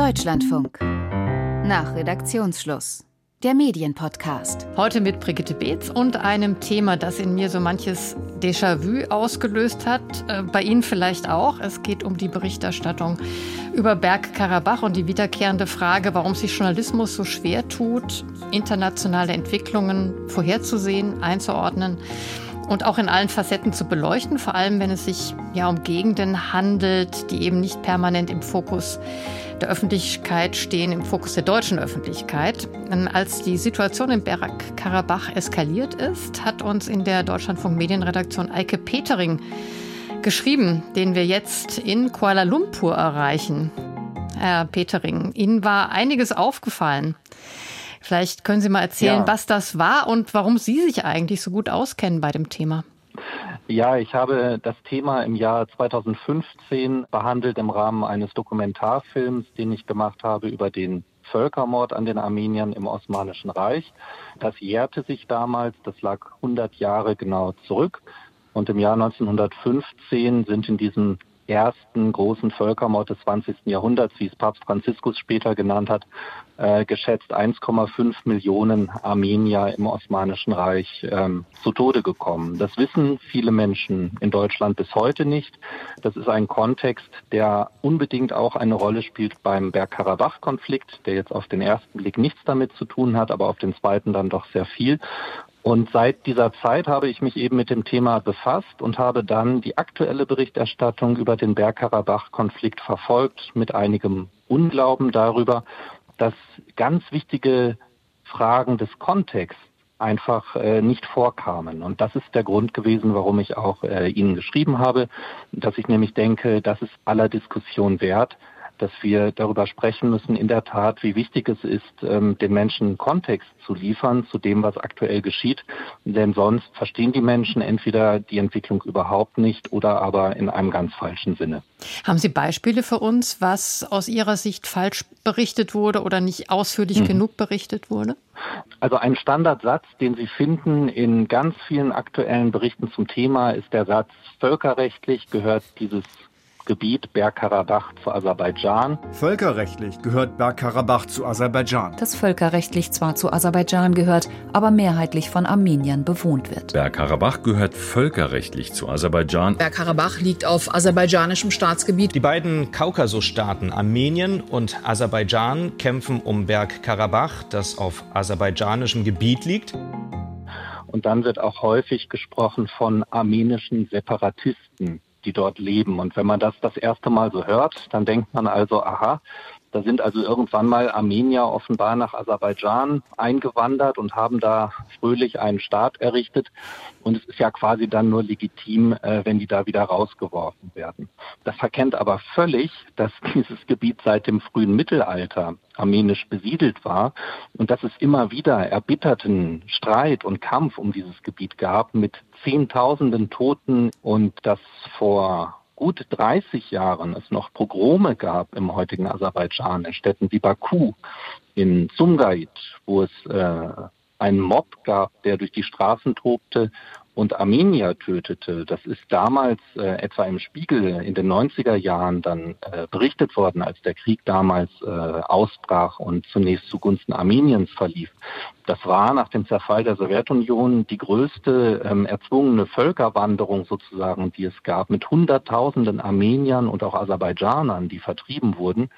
Deutschlandfunk. Nach Redaktionsschluss. Der Medienpodcast. Heute mit Brigitte Beetz und einem Thema, das in mir so manches Déjà-vu ausgelöst hat. Äh, bei Ihnen vielleicht auch. Es geht um die Berichterstattung über Bergkarabach und die wiederkehrende Frage, warum sich Journalismus so schwer tut, internationale Entwicklungen vorherzusehen, einzuordnen und auch in allen Facetten zu beleuchten, vor allem wenn es sich ja um Gegenden handelt, die eben nicht permanent im Fokus der Öffentlichkeit stehen, im Fokus der deutschen Öffentlichkeit. Als die Situation in Bergkarabach eskaliert ist, hat uns in der Deutschlandfunk Medienredaktion Eike Petering geschrieben, den wir jetzt in Kuala Lumpur erreichen. Herr Petering, Ihnen war einiges aufgefallen. Vielleicht können Sie mal erzählen, ja. was das war und warum Sie sich eigentlich so gut auskennen bei dem Thema. Ja, ich habe das Thema im Jahr 2015 behandelt im Rahmen eines Dokumentarfilms, den ich gemacht habe über den Völkermord an den Armeniern im Osmanischen Reich. Das jährte sich damals, das lag 100 Jahre genau zurück. Und im Jahr 1915 sind in diesem ersten großen Völkermord des 20. Jahrhunderts, wie es Papst Franziskus später genannt hat, äh, geschätzt 1,5 Millionen Armenier im Osmanischen Reich ähm, zu Tode gekommen. Das wissen viele Menschen in Deutschland bis heute nicht. Das ist ein Kontext, der unbedingt auch eine Rolle spielt beim Bergkarabach-Konflikt, der jetzt auf den ersten Blick nichts damit zu tun hat, aber auf den zweiten dann doch sehr viel. Und seit dieser Zeit habe ich mich eben mit dem Thema befasst und habe dann die aktuelle Berichterstattung über den Bergkarabach-Konflikt verfolgt mit einigem Unglauben darüber, dass ganz wichtige Fragen des Kontexts einfach äh, nicht vorkamen. Und das ist der Grund gewesen, warum ich auch äh, Ihnen geschrieben habe, dass ich nämlich denke, das ist aller Diskussion wert, dass wir darüber sprechen müssen, in der Tat, wie wichtig es ist, ähm, den Menschen Kontext zu liefern zu dem, was aktuell geschieht. Denn sonst verstehen die Menschen entweder die Entwicklung überhaupt nicht oder aber in einem ganz falschen Sinne. Haben Sie Beispiele für uns, was aus Ihrer Sicht falsch berichtet wurde oder nicht ausführlich mhm. genug berichtet wurde? Also ein Standardsatz, den Sie finden in ganz vielen aktuellen Berichten zum Thema, ist der Satz, völkerrechtlich gehört dieses Gebiet Bergkarabach zu Aserbaidschan. Völkerrechtlich gehört Bergkarabach zu Aserbaidschan. Das völkerrechtlich zwar zu Aserbaidschan gehört, aber mehrheitlich von Armeniern bewohnt wird. Bergkarabach gehört völkerrechtlich zu Aserbaidschan. Bergkarabach liegt auf aserbaidschanischem Staatsgebiet. Die beiden Kaukasusstaaten Armenien und Aserbaidschan kämpfen um Bergkarabach, das auf aserbaidschanischem Gebiet liegt. Und dann wird auch häufig gesprochen von armenischen Separatisten die dort leben. Und wenn man das das erste Mal so hört, dann denkt man also, aha, da sind also irgendwann mal Armenier offenbar nach Aserbaidschan eingewandert und haben da fröhlich einen Staat errichtet. Und es ist ja quasi dann nur legitim, äh, wenn die da wieder rausgeworfen werden. Das verkennt aber völlig, dass dieses Gebiet seit dem frühen Mittelalter armenisch besiedelt war und dass es immer wieder erbitterten Streit und Kampf um dieses Gebiet gab mit Zehntausenden Toten und dass vor gut 30 Jahren es noch Pogrome gab im heutigen Aserbaidschan, in Städten wie Baku, in Sumgait, wo es äh, einen Mob gab, der durch die Straßen tobte und Armenier tötete. Das ist damals äh, etwa im Spiegel in den 90er Jahren dann äh, berichtet worden, als der Krieg damals äh, ausbrach und zunächst zugunsten Armeniens verlief. Das war nach dem Zerfall der Sowjetunion die größte ähm, erzwungene Völkerwanderung sozusagen, die es gab, mit Hunderttausenden Armeniern und auch Aserbaidschanern, die vertrieben wurden.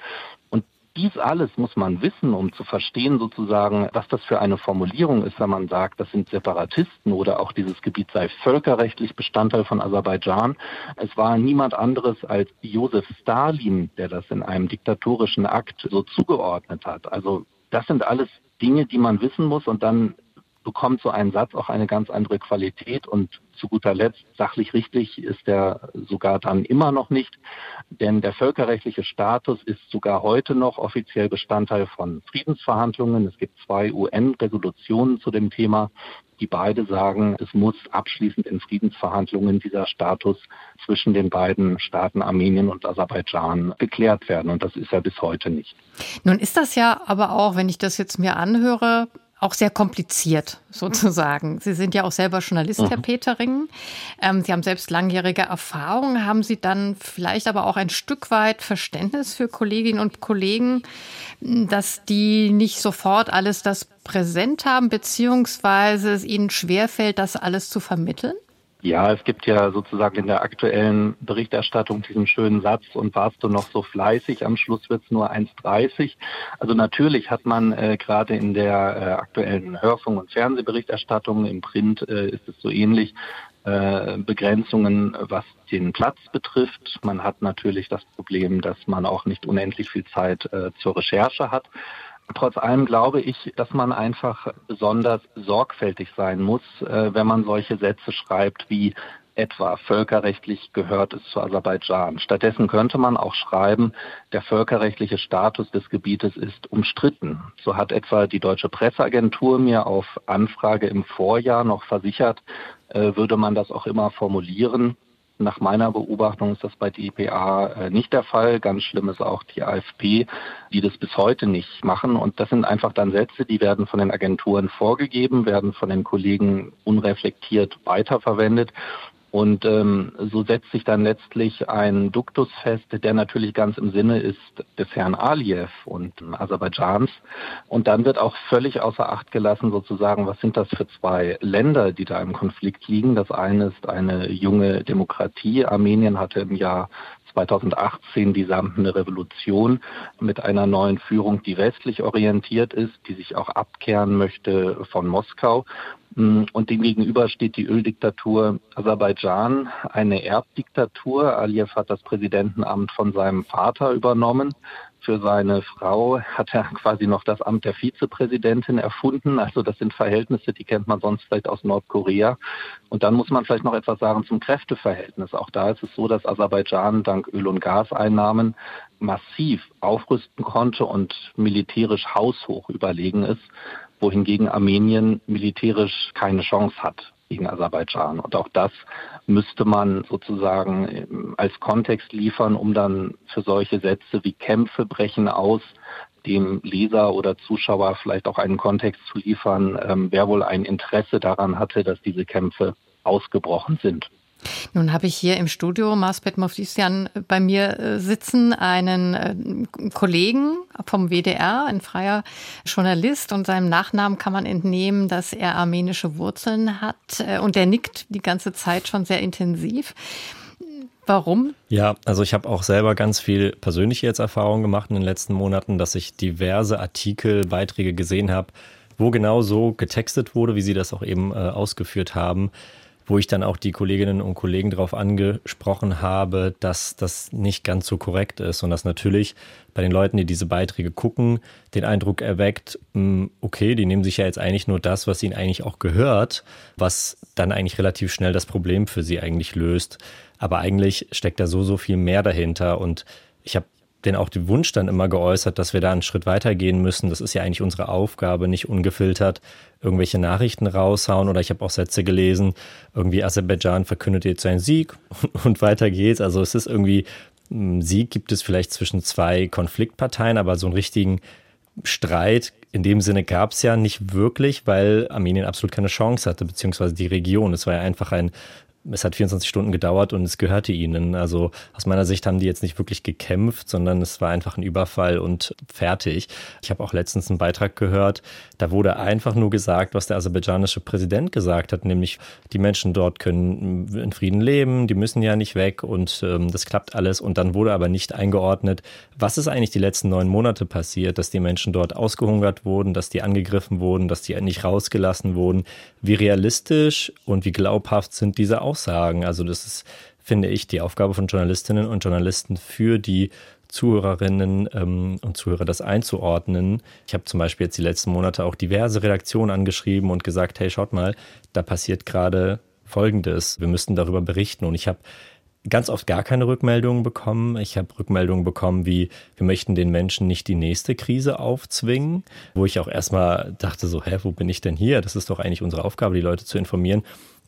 Dies alles muss man wissen, um zu verstehen sozusagen, was das für eine Formulierung ist, wenn man sagt, das sind Separatisten oder auch dieses Gebiet sei völkerrechtlich Bestandteil von Aserbaidschan. Es war niemand anderes als Josef Stalin, der das in einem diktatorischen Akt so zugeordnet hat. Also das sind alles Dinge, die man wissen muss und dann bekommt so ein Satz auch eine ganz andere Qualität und zu guter Letzt sachlich richtig ist er sogar dann immer noch nicht, denn der völkerrechtliche Status ist sogar heute noch offiziell Bestandteil von Friedensverhandlungen. Es gibt zwei UN-Resolutionen zu dem Thema, die beide sagen, es muss abschließend in Friedensverhandlungen dieser Status zwischen den beiden Staaten Armenien und Aserbaidschan geklärt werden. Und das ist er bis heute nicht. Nun ist das ja aber auch, wenn ich das jetzt mir anhöre, auch sehr kompliziert sozusagen. Sie sind ja auch selber Journalist, mhm. Herr Petering. Ähm, Sie haben selbst langjährige Erfahrung. Haben Sie dann vielleicht aber auch ein Stück weit Verständnis für Kolleginnen und Kollegen, dass die nicht sofort alles das präsent haben, beziehungsweise es ihnen schwerfällt, das alles zu vermitteln? Ja, es gibt ja sozusagen in der aktuellen Berichterstattung diesen schönen Satz, und warst du noch so fleißig, am Schluss wird es nur 1,30. Also natürlich hat man äh, gerade in der äh, aktuellen Hörfunk- und Fernsehberichterstattung, im Print äh, ist es so ähnlich, äh, Begrenzungen, was den Platz betrifft. Man hat natürlich das Problem, dass man auch nicht unendlich viel Zeit äh, zur Recherche hat. Trotz allem glaube ich, dass man einfach besonders sorgfältig sein muss, äh, wenn man solche Sätze schreibt wie etwa völkerrechtlich gehört es zu Aserbaidschan. Stattdessen könnte man auch schreiben, der völkerrechtliche Status des Gebietes ist umstritten. So hat etwa die deutsche Presseagentur mir auf Anfrage im Vorjahr noch versichert, äh, würde man das auch immer formulieren. Nach meiner Beobachtung ist das bei DPA äh, nicht der Fall. Ganz schlimm ist auch die AfP, die das bis heute nicht machen. Und das sind einfach dann Sätze, die werden von den Agenturen vorgegeben, werden von den Kollegen unreflektiert weiterverwendet. Und ähm, so setzt sich dann letztlich ein Duktus fest, der natürlich ganz im Sinne ist des Herrn Aliyev und Aserbaidschans. Und dann wird auch völlig außer Acht gelassen, sozusagen, was sind das für zwei Länder, die da im Konflikt liegen. Das eine ist eine junge Demokratie. Armenien hatte im Jahr 2018 die samtene Revolution mit einer neuen Führung, die westlich orientiert ist, die sich auch abkehren möchte von Moskau. Mm, und dem gegenüber steht die Öldiktatur Aserbaidschan, eine Erbdiktatur. Aliyev hat das Präsidentenamt von seinem Vater übernommen. Für seine Frau hat er quasi noch das Amt der Vizepräsidentin erfunden. Also das sind Verhältnisse, die kennt man sonst vielleicht aus Nordkorea. Und dann muss man vielleicht noch etwas sagen zum Kräfteverhältnis. Auch da ist es so, dass Aserbaidschan dank Öl- und Gaseinnahmen massiv aufrüsten konnte und militärisch haushoch überlegen ist wohingegen Armenien militärisch keine Chance hat gegen Aserbaidschan. Und auch das müsste man sozusagen ähm, als Kontext liefern, um dann für solche Sätze wie Kämpfe brechen aus dem Leser oder Zuschauer vielleicht auch einen Kontext zu liefern, ähm, wer wohl ein Interesse daran hatte, dass diese Kämpfe ausgebrochen sind. Nun habe ich hier im Studio Marsbet Mofdisian bei mir äh, sitzen, einen äh, Kollegen vom WDR, ein freier Journalist und seinem Nachnamen kann man entnehmen, dass er armenische Wurzeln hat äh, und der nickt die ganze Zeit schon sehr intensiv. Warum? Ja, also ich habe auch selber ganz viel persönliche jetzt Erfahrungen gemacht in den letzten Monaten, dass ich diverse Artikel, Beiträge gesehen habe, wo genau so getextet wurde, wie Sie das auch eben äh, ausgeführt haben wo ich dann auch die Kolleginnen und Kollegen darauf angesprochen habe, dass das nicht ganz so korrekt ist und dass natürlich bei den Leuten, die diese Beiträge gucken, den Eindruck erweckt, hm, okay, die nehmen sich ja jetzt eigentlich nur das, was ihnen eigentlich auch gehört, was dann eigentlich relativ schnell das Problem für sie eigentlich löst. Aber eigentlich steckt da so, so viel mehr dahinter und ich habe denn auch den Wunsch dann immer geäußert, dass wir da einen Schritt weiter gehen müssen. Das ist ja eigentlich unsere Aufgabe, nicht ungefiltert irgendwelche Nachrichten raushauen. Oder ich habe auch Sätze gelesen, irgendwie Aserbaidschan verkündet jetzt seinen Sieg und weiter geht's. Also es ist irgendwie, hm, Sieg gibt es vielleicht zwischen zwei Konfliktparteien, aber so einen richtigen Streit in dem Sinne gab es ja nicht wirklich, weil Armenien absolut keine Chance hatte, beziehungsweise die Region. Es war ja einfach ein es hat 24 Stunden gedauert und es gehörte ihnen. Also aus meiner Sicht haben die jetzt nicht wirklich gekämpft, sondern es war einfach ein Überfall und fertig. Ich habe auch letztens einen Beitrag gehört, da wurde einfach nur gesagt, was der aserbaidschanische Präsident gesagt hat, nämlich die Menschen dort können in Frieden leben, die müssen ja nicht weg und ähm, das klappt alles. Und dann wurde aber nicht eingeordnet, was ist eigentlich die letzten neun Monate passiert, dass die Menschen dort ausgehungert wurden, dass die angegriffen wurden, dass die nicht rausgelassen wurden. Wie realistisch und wie glaubhaft sind diese Aussagen? Aussagen. Also das ist, finde ich, die Aufgabe von Journalistinnen und Journalisten für die Zuhörerinnen ähm, und Zuhörer das einzuordnen. Ich habe zum Beispiel jetzt die letzten Monate auch diverse Redaktionen angeschrieben und gesagt, hey, schaut mal, da passiert gerade Folgendes. Wir müssten darüber berichten. Und ich habe ganz oft gar keine Rückmeldungen bekommen. Ich habe Rückmeldungen bekommen wie, wir möchten den Menschen nicht die nächste Krise aufzwingen, wo ich auch erstmal dachte so, hä, wo bin ich denn hier? Das ist doch eigentlich unsere Aufgabe, die Leute zu informieren.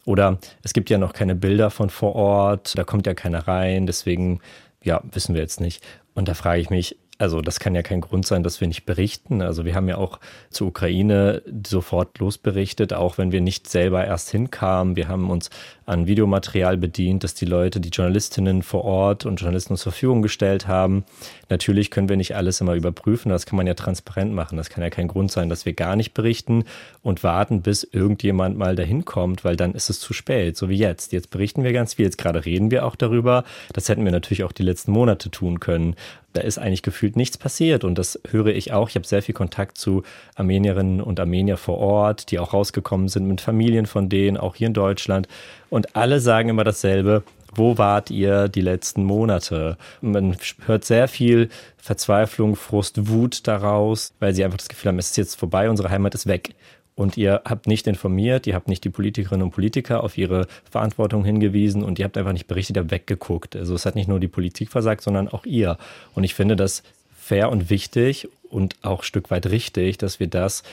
Oder es gibt ja noch keine Bilder von vor Ort, da kommt ja keiner rein, deswegen ja, wissen wir jetzt nicht. Und da frage ich mich, Also das kann ja kein Grund sein, dass wir nicht berichten. Also wir haben ja auch zur Ukraine sofort losberichtet, auch wenn wir nicht selber erst hinkamen. Wir haben uns an Videomaterial bedient, das die Leute, die Journalistinnen vor Ort und Journalisten zur Verfügung gestellt haben. Natürlich können wir nicht alles immer überprüfen. Das kann man ja transparent machen. Das kann ja kein Grund sein, dass wir gar nicht berichten und warten, bis irgendjemand mal dahin kommt, weil dann ist es zu spät, so wie jetzt. Jetzt berichten wir ganz viel. Jetzt gerade reden wir auch darüber. Das hätten wir natürlich auch die letzten Monate tun können da ist eigentlich gefühlt nichts passiert. Und das höre ich auch. Ich habe sehr viel Kontakt zu Armenierinnen und Armenier vor Ort, die auch rausgekommen sind mit Familien von denen, auch hier in Deutschland. Und alle sagen immer dasselbe. Wo wart ihr die letzten Monate? Man hört sehr viel Verzweiflung, Frust, Wut daraus, weil sie einfach das Gefühl haben, es ist jetzt vorbei, unsere Heimat ist weg und ihr habt nicht informiert, ihr habt nicht die Politikerinnen und Politiker auf ihre Verantwortung hingewiesen und ihr habt einfach nicht berichtet, ihr habt weggeguckt. Also es hat nicht nur die Politik versagt, sondern auch ihr. Und ich finde das fair und wichtig und auch ein Stück weit richtig, dass wir das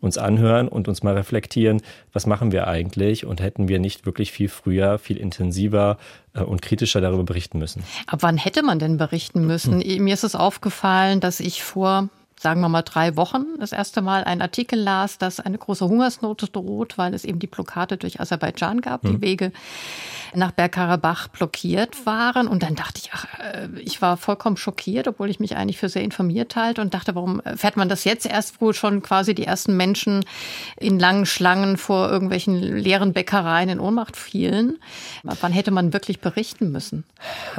uns anhören und uns mal reflektieren, was machen wir eigentlich und hätten wir nicht wirklich viel früher, viel intensiver äh, und kritischer darüber berichten müssen. Ab wann hätte man denn berichten müssen? Hm. Mir ist es aufgefallen, dass ich vor sagen wir mal, drei Wochen das erste Mal einen Artikel las, dass eine große Hungersnot droht, weil es eben die Blockade durch Aserbaidschan gab, die Wege nach Bergkarabach blockiert waren. Und dann dachte ich, ach, äh, ich war vollkommen schockiert, obwohl ich mich eigentlich für sehr informiert halte und dachte, warum fährt man das jetzt erst, wo schon quasi die ersten Menschen in langen Schlangen vor irgendwelchen leeren Bäckereien in Ohnmacht fielen? Wann hätte man wirklich berichten müssen?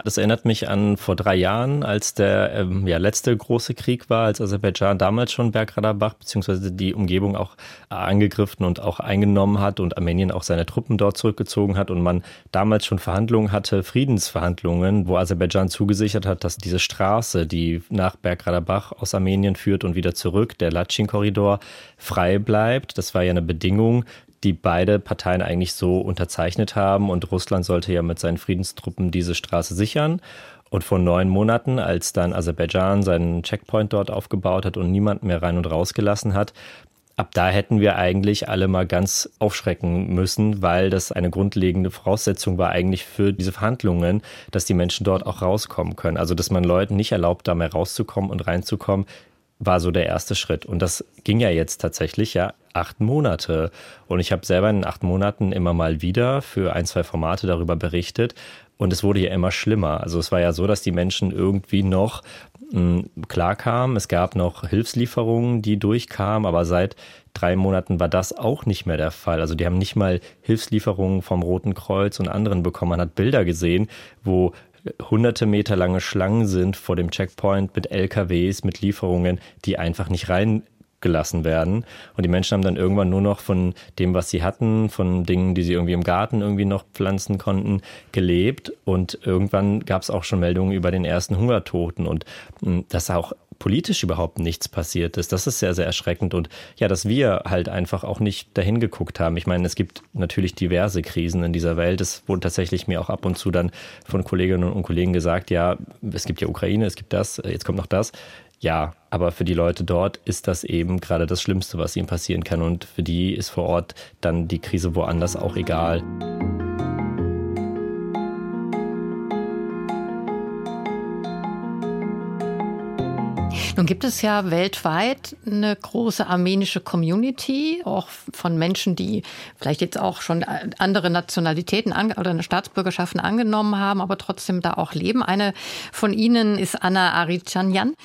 Das erinnert mich an vor drei Jahren, als der ähm, ja, letzte große Krieg war, als Aserbaidschan damals schon Bergkarabach bzw. die Umgebung auch angegriffen und auch eingenommen hat und Armenien auch seine Truppen dort zurückgezogen hat und man da damals schon Verhandlungen hatte, Friedensverhandlungen, wo Aserbaidschan zugesichert hat, dass diese Straße, die nach Bergkarabach aus Armenien führt und wieder zurück, der Latschin-Korridor, frei bleibt. Das war ja eine Bedingung, die beide Parteien eigentlich so unterzeichnet haben. Und Russland sollte ja mit seinen Friedenstruppen diese Straße sichern. Und vor neun Monaten, als dann Aserbaidschan seinen Checkpoint dort aufgebaut hat und niemand mehr rein und rausgelassen hat, ab da hätten wir eigentlich alle mal ganz aufschrecken müssen, weil das eine grundlegende Voraussetzung war eigentlich für diese Verhandlungen, dass die Menschen dort auch rauskommen können. Also dass man Leuten nicht erlaubt, da mehr rauszukommen und reinzukommen, war so der erste Schritt. Und das ging ja jetzt tatsächlich ja acht Monate. Und ich habe selber in acht Monaten immer mal wieder für ein, zwei Formate darüber berichtet. Und es wurde ja immer schlimmer. Also es war ja so, dass die Menschen irgendwie noch klar kam. Es gab noch Hilfslieferungen, die durchkamen, aber seit drei Monaten war das auch nicht mehr der Fall. Also die haben nicht mal Hilfslieferungen vom Roten Kreuz und anderen bekommen. Man hat Bilder gesehen, wo hunderte Meter lange Schlangen sind vor dem Checkpoint mit LKWs, mit Lieferungen, die einfach nicht rein gelassen werden. Und die Menschen haben dann irgendwann nur noch von dem, was sie hatten, von Dingen, die sie irgendwie im Garten irgendwie noch pflanzen konnten, gelebt. Und irgendwann gab es auch schon Meldungen über den ersten Hungertoten und hm, dass auch politisch überhaupt nichts passiert ist. Das ist sehr, sehr erschreckend. Und ja, dass wir halt einfach auch nicht dahin geguckt haben. Ich meine, es gibt natürlich diverse Krisen in dieser Welt. Es wurde tatsächlich mir auch ab und zu dann von Kolleginnen und Kollegen gesagt, ja, es gibt ja Ukraine, es gibt das, jetzt kommt noch das. Ja, aber für die Leute dort ist das eben gerade das Schlimmste, was ihnen passieren kann. Und für die ist vor Ort dann die Krise woanders auch egal. Nun gibt es ja weltweit eine große armenische Community, auch von Menschen, die vielleicht jetzt auch schon andere Nationalitäten oder Staatsbürgerschaften angenommen haben, aber trotzdem da auch leben. Eine von ihnen ist Anna Arichanyan.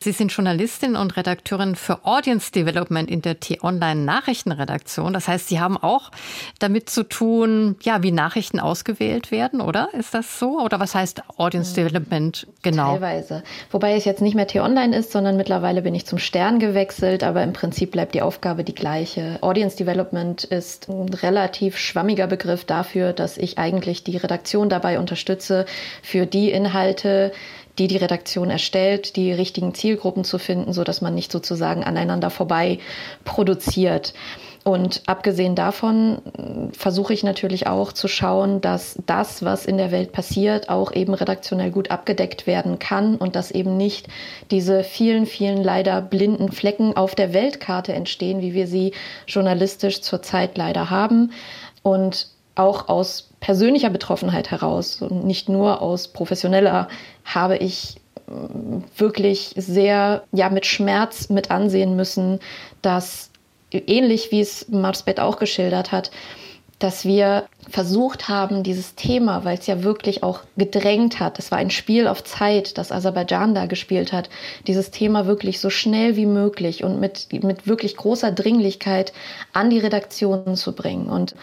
Sie sind Journalistin und Redakteurin für Audience Development in der T-Online Nachrichtenredaktion. Das heißt, Sie haben auch damit zu tun, ja, wie Nachrichten ausgewählt werden, oder? Ist das so? Oder was heißt Audience Development genau? Teilweise. Wobei es jetzt nicht mehr T-Online ist, sondern mittlerweile bin ich zum Stern gewechselt, aber im Prinzip bleibt die Aufgabe die gleiche. Audience Development ist ein relativ schwammiger Begriff dafür, dass ich eigentlich die Redaktion dabei unterstütze, für die Inhalte, die die Redaktion erstellt, die richtigen Zielgruppen zu finden, so dass man nicht sozusagen aneinander vorbei produziert. Und abgesehen davon äh, versuche ich natürlich auch zu schauen, dass das, was in der Welt passiert, auch eben redaktionell gut abgedeckt werden kann und dass eben nicht diese vielen, vielen leider blinden Flecken auf der Weltkarte entstehen, wie wir sie journalistisch zurzeit leider haben. Und auch aus persönlicher Betroffenheit heraus und nicht nur aus professioneller habe ich wirklich sehr ja mit Schmerz mit ansehen müssen, dass ähnlich wie es Marsbet auch geschildert hat, dass wir versucht haben, dieses Thema, weil es ja wirklich auch gedrängt hat, es war ein Spiel auf Zeit, das Aserbaidschan da gespielt hat, dieses Thema wirklich so schnell wie möglich und mit, mit wirklich großer Dringlichkeit an die Redaktionen zu bringen. Und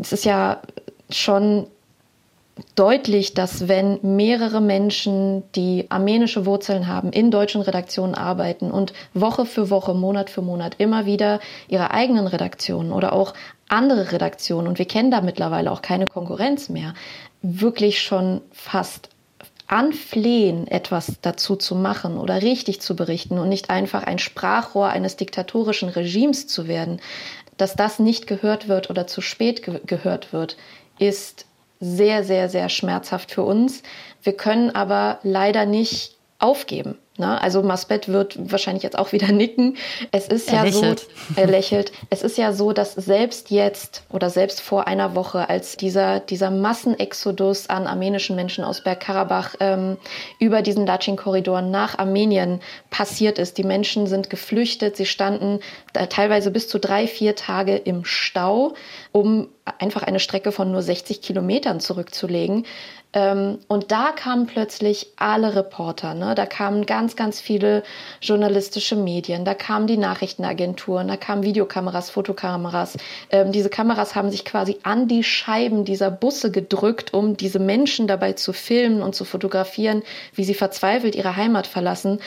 es ist ja schon deutlich, dass wenn mehrere Menschen, die armenische Wurzeln haben, in deutschen Redaktionen arbeiten und Woche für Woche, Monat für Monat immer wieder ihre eigenen Redaktionen oder auch andere Redaktionen, und wir kennen da mittlerweile auch keine Konkurrenz mehr, wirklich schon fast anflehen, etwas dazu zu machen oder richtig zu berichten und nicht einfach ein Sprachrohr eines diktatorischen Regimes zu werden, dass das nicht gehört wird oder zu spät ge gehört wird, ist sehr, sehr, sehr schmerzhaft für uns. Wir können aber leider nicht aufgeben. Ne? Also Masbet wird wahrscheinlich jetzt auch wieder nicken. Es ist er ja lächelt. so, er lächelt. Es ist ja so, dass selbst jetzt oder selbst vor einer Woche, als dieser, dieser Massenexodus an armenischen Menschen aus Bergkarabach ähm, über diesen Lachin-Korridor nach Armenien passiert ist, die Menschen sind geflüchtet, sie standen teilweise bis zu drei, vier Tage im Stau, um einfach eine Strecke von nur 60 Kilometern zurückzulegen. Ähm, und da kamen plötzlich alle Reporter, ne? da kamen ganz, ganz viele journalistische Medien, da kamen die Nachrichtenagenturen, da kamen Videokameras, Fotokameras. Ähm, diese Kameras haben sich quasi an die Scheiben dieser Busse gedrückt, um diese Menschen dabei zu filmen und zu fotografieren, wie sie verzweifelt ihre Heimat verlassen.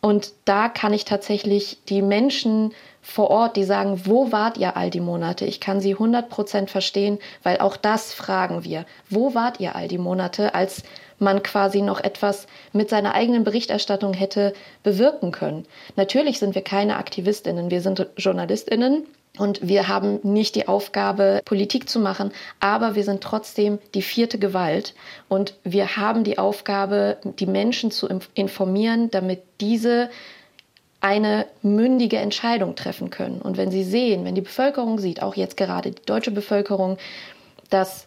Und da kann ich tatsächlich die Menschen vor Ort, die sagen, wo wart ihr all die Monate? Ich kann sie 100 Prozent verstehen, weil auch das fragen wir. Wo wart ihr all die Monate, als man quasi noch etwas mit seiner eigenen Berichterstattung hätte bewirken können? Natürlich sind wir keine Aktivistinnen, wir sind Journalistinnen. Und wir haben nicht die Aufgabe, Politik zu machen, aber wir sind trotzdem die vierte Gewalt. Und wir haben die Aufgabe, die Menschen zu informieren, damit diese eine mündige Entscheidung treffen können. Und wenn sie sehen, wenn die Bevölkerung sieht, auch jetzt gerade die deutsche Bevölkerung, dass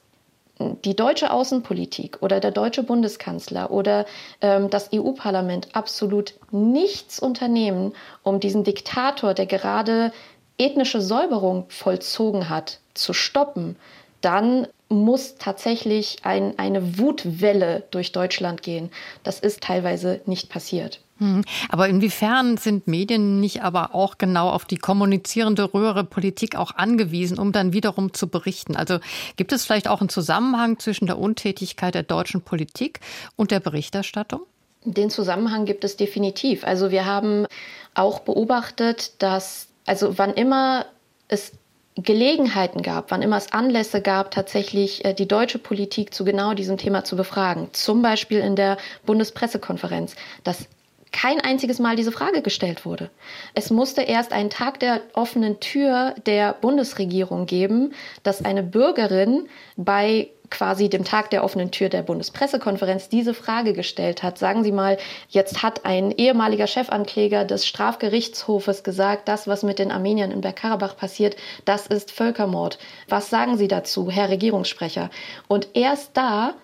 die deutsche Außenpolitik oder der deutsche Bundeskanzler oder ähm, das EU-Parlament absolut nichts unternehmen, um diesen Diktator, der gerade ethnische Säuberung vollzogen hat, zu stoppen, dann muss tatsächlich ein, eine Wutwelle durch Deutschland gehen. Das ist teilweise nicht passiert. Hm. Aber inwiefern sind Medien nicht aber auch genau auf die kommunizierende röhere Politik auch angewiesen, um dann wiederum zu berichten? Also gibt es vielleicht auch einen Zusammenhang zwischen der Untätigkeit der deutschen Politik und der Berichterstattung? Den Zusammenhang gibt es definitiv. Also wir haben auch beobachtet, dass also wann immer es Gelegenheiten gab, wann immer es Anlässe gab, tatsächlich äh, die deutsche Politik zu genau diesem Thema zu befragen. Zum Beispiel in der Bundespressekonferenz, dass kein einziges Mal diese Frage gestellt wurde. Es musste erst einen Tag der offenen Tür der Bundesregierung geben, dass eine Bürgerin bei quasi dem Tag der offenen Tür der Bundespressekonferenz diese Frage gestellt hat. Sagen Sie mal, jetzt hat ein ehemaliger Chefankläger des Strafgerichtshofes gesagt, das, was mit den Armeniern in Bergkarabach passiert, das ist Völkermord. Was sagen Sie dazu, Herr Regierungssprecher? Und erst da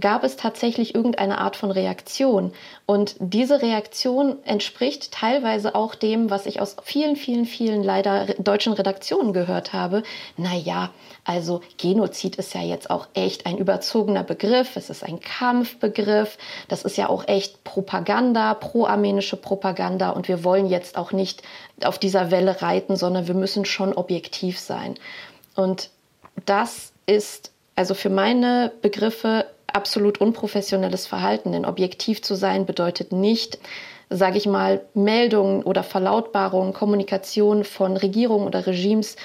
gab es tatsächlich irgendeine Art von Reaktion. Und diese Reaktion entspricht teilweise auch dem, was ich aus vielen, vielen, vielen leider deutschen Redaktionen gehört habe. Naja, also Genozid ist ja jetzt auch echt ein überzogener Begriff. Es ist ein Kampfbegriff. Das ist ja auch echt Propaganda, pro-armenische Propaganda. Und wir wollen jetzt auch nicht auf dieser Welle reiten, sondern wir müssen schon objektiv sein. Und das ist also für meine Begriffe absolut unprofessionelles Verhalten. Denn objektiv zu sein bedeutet nicht, sage ich mal, Meldungen oder Verlautbarungen, Kommunikation von Regierungen oder Regimes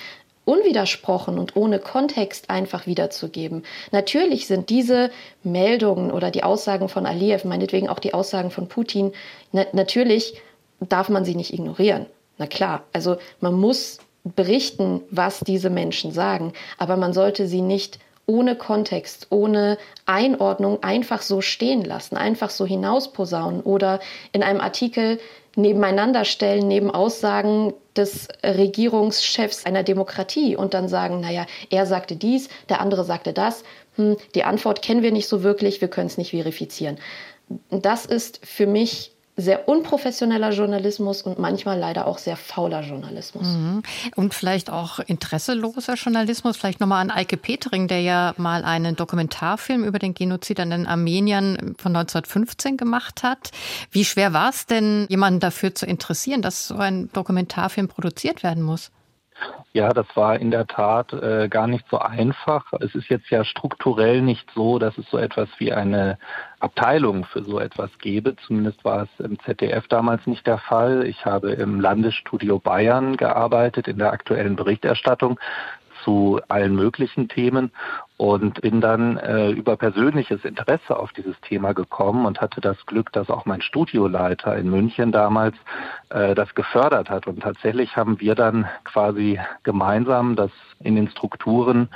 unwidersprochen und ohne Kontext einfach wiederzugeben. Natürlich sind diese Meldungen oder die Aussagen von Aliyev, meinetwegen auch die Aussagen von Putin, na natürlich darf man sie nicht ignorieren. Na klar, also man muss berichten, was diese Menschen sagen, aber man sollte sie nicht ohne Kontext, ohne Einordnung einfach so stehen lassen, einfach so hinausposaunen oder in einem Artikel nebeneinander stellen, neben Aussagen des Regierungschefs einer Demokratie und dann sagen, naja, er sagte dies, der andere sagte das, hm, die Antwort kennen wir nicht so wirklich, wir können es nicht verifizieren. das ist für mich sehr unprofessioneller Journalismus und manchmal leider auch sehr fauler Journalismus. Mhm. Und vielleicht auch interesseloser Journalismus. Vielleicht nochmal an Eike Petering, der ja mal einen Dokumentarfilm über den Genozid an den Armeniern von 1915 gemacht hat. Wie schwer war es denn, jemanden dafür zu interessieren, dass so ein Dokumentarfilm produziert werden muss? Ja, das war in der Tat äh, gar nicht so einfach. Es ist jetzt ja strukturell nicht so, dass es so etwas wie eine Abteilung für so etwas gäbe. Zumindest war es im ZDF damals nicht der Fall. Ich habe im Landesstudio Bayern gearbeitet in der aktuellen Berichterstattung zu allen möglichen Themen und bin dann äh, über persönliches Interesse auf dieses Thema gekommen und hatte das Glück, dass auch mein Studioleiter in München damals äh, das gefördert hat. Und tatsächlich haben wir dann quasi gemeinsam das in den Strukturen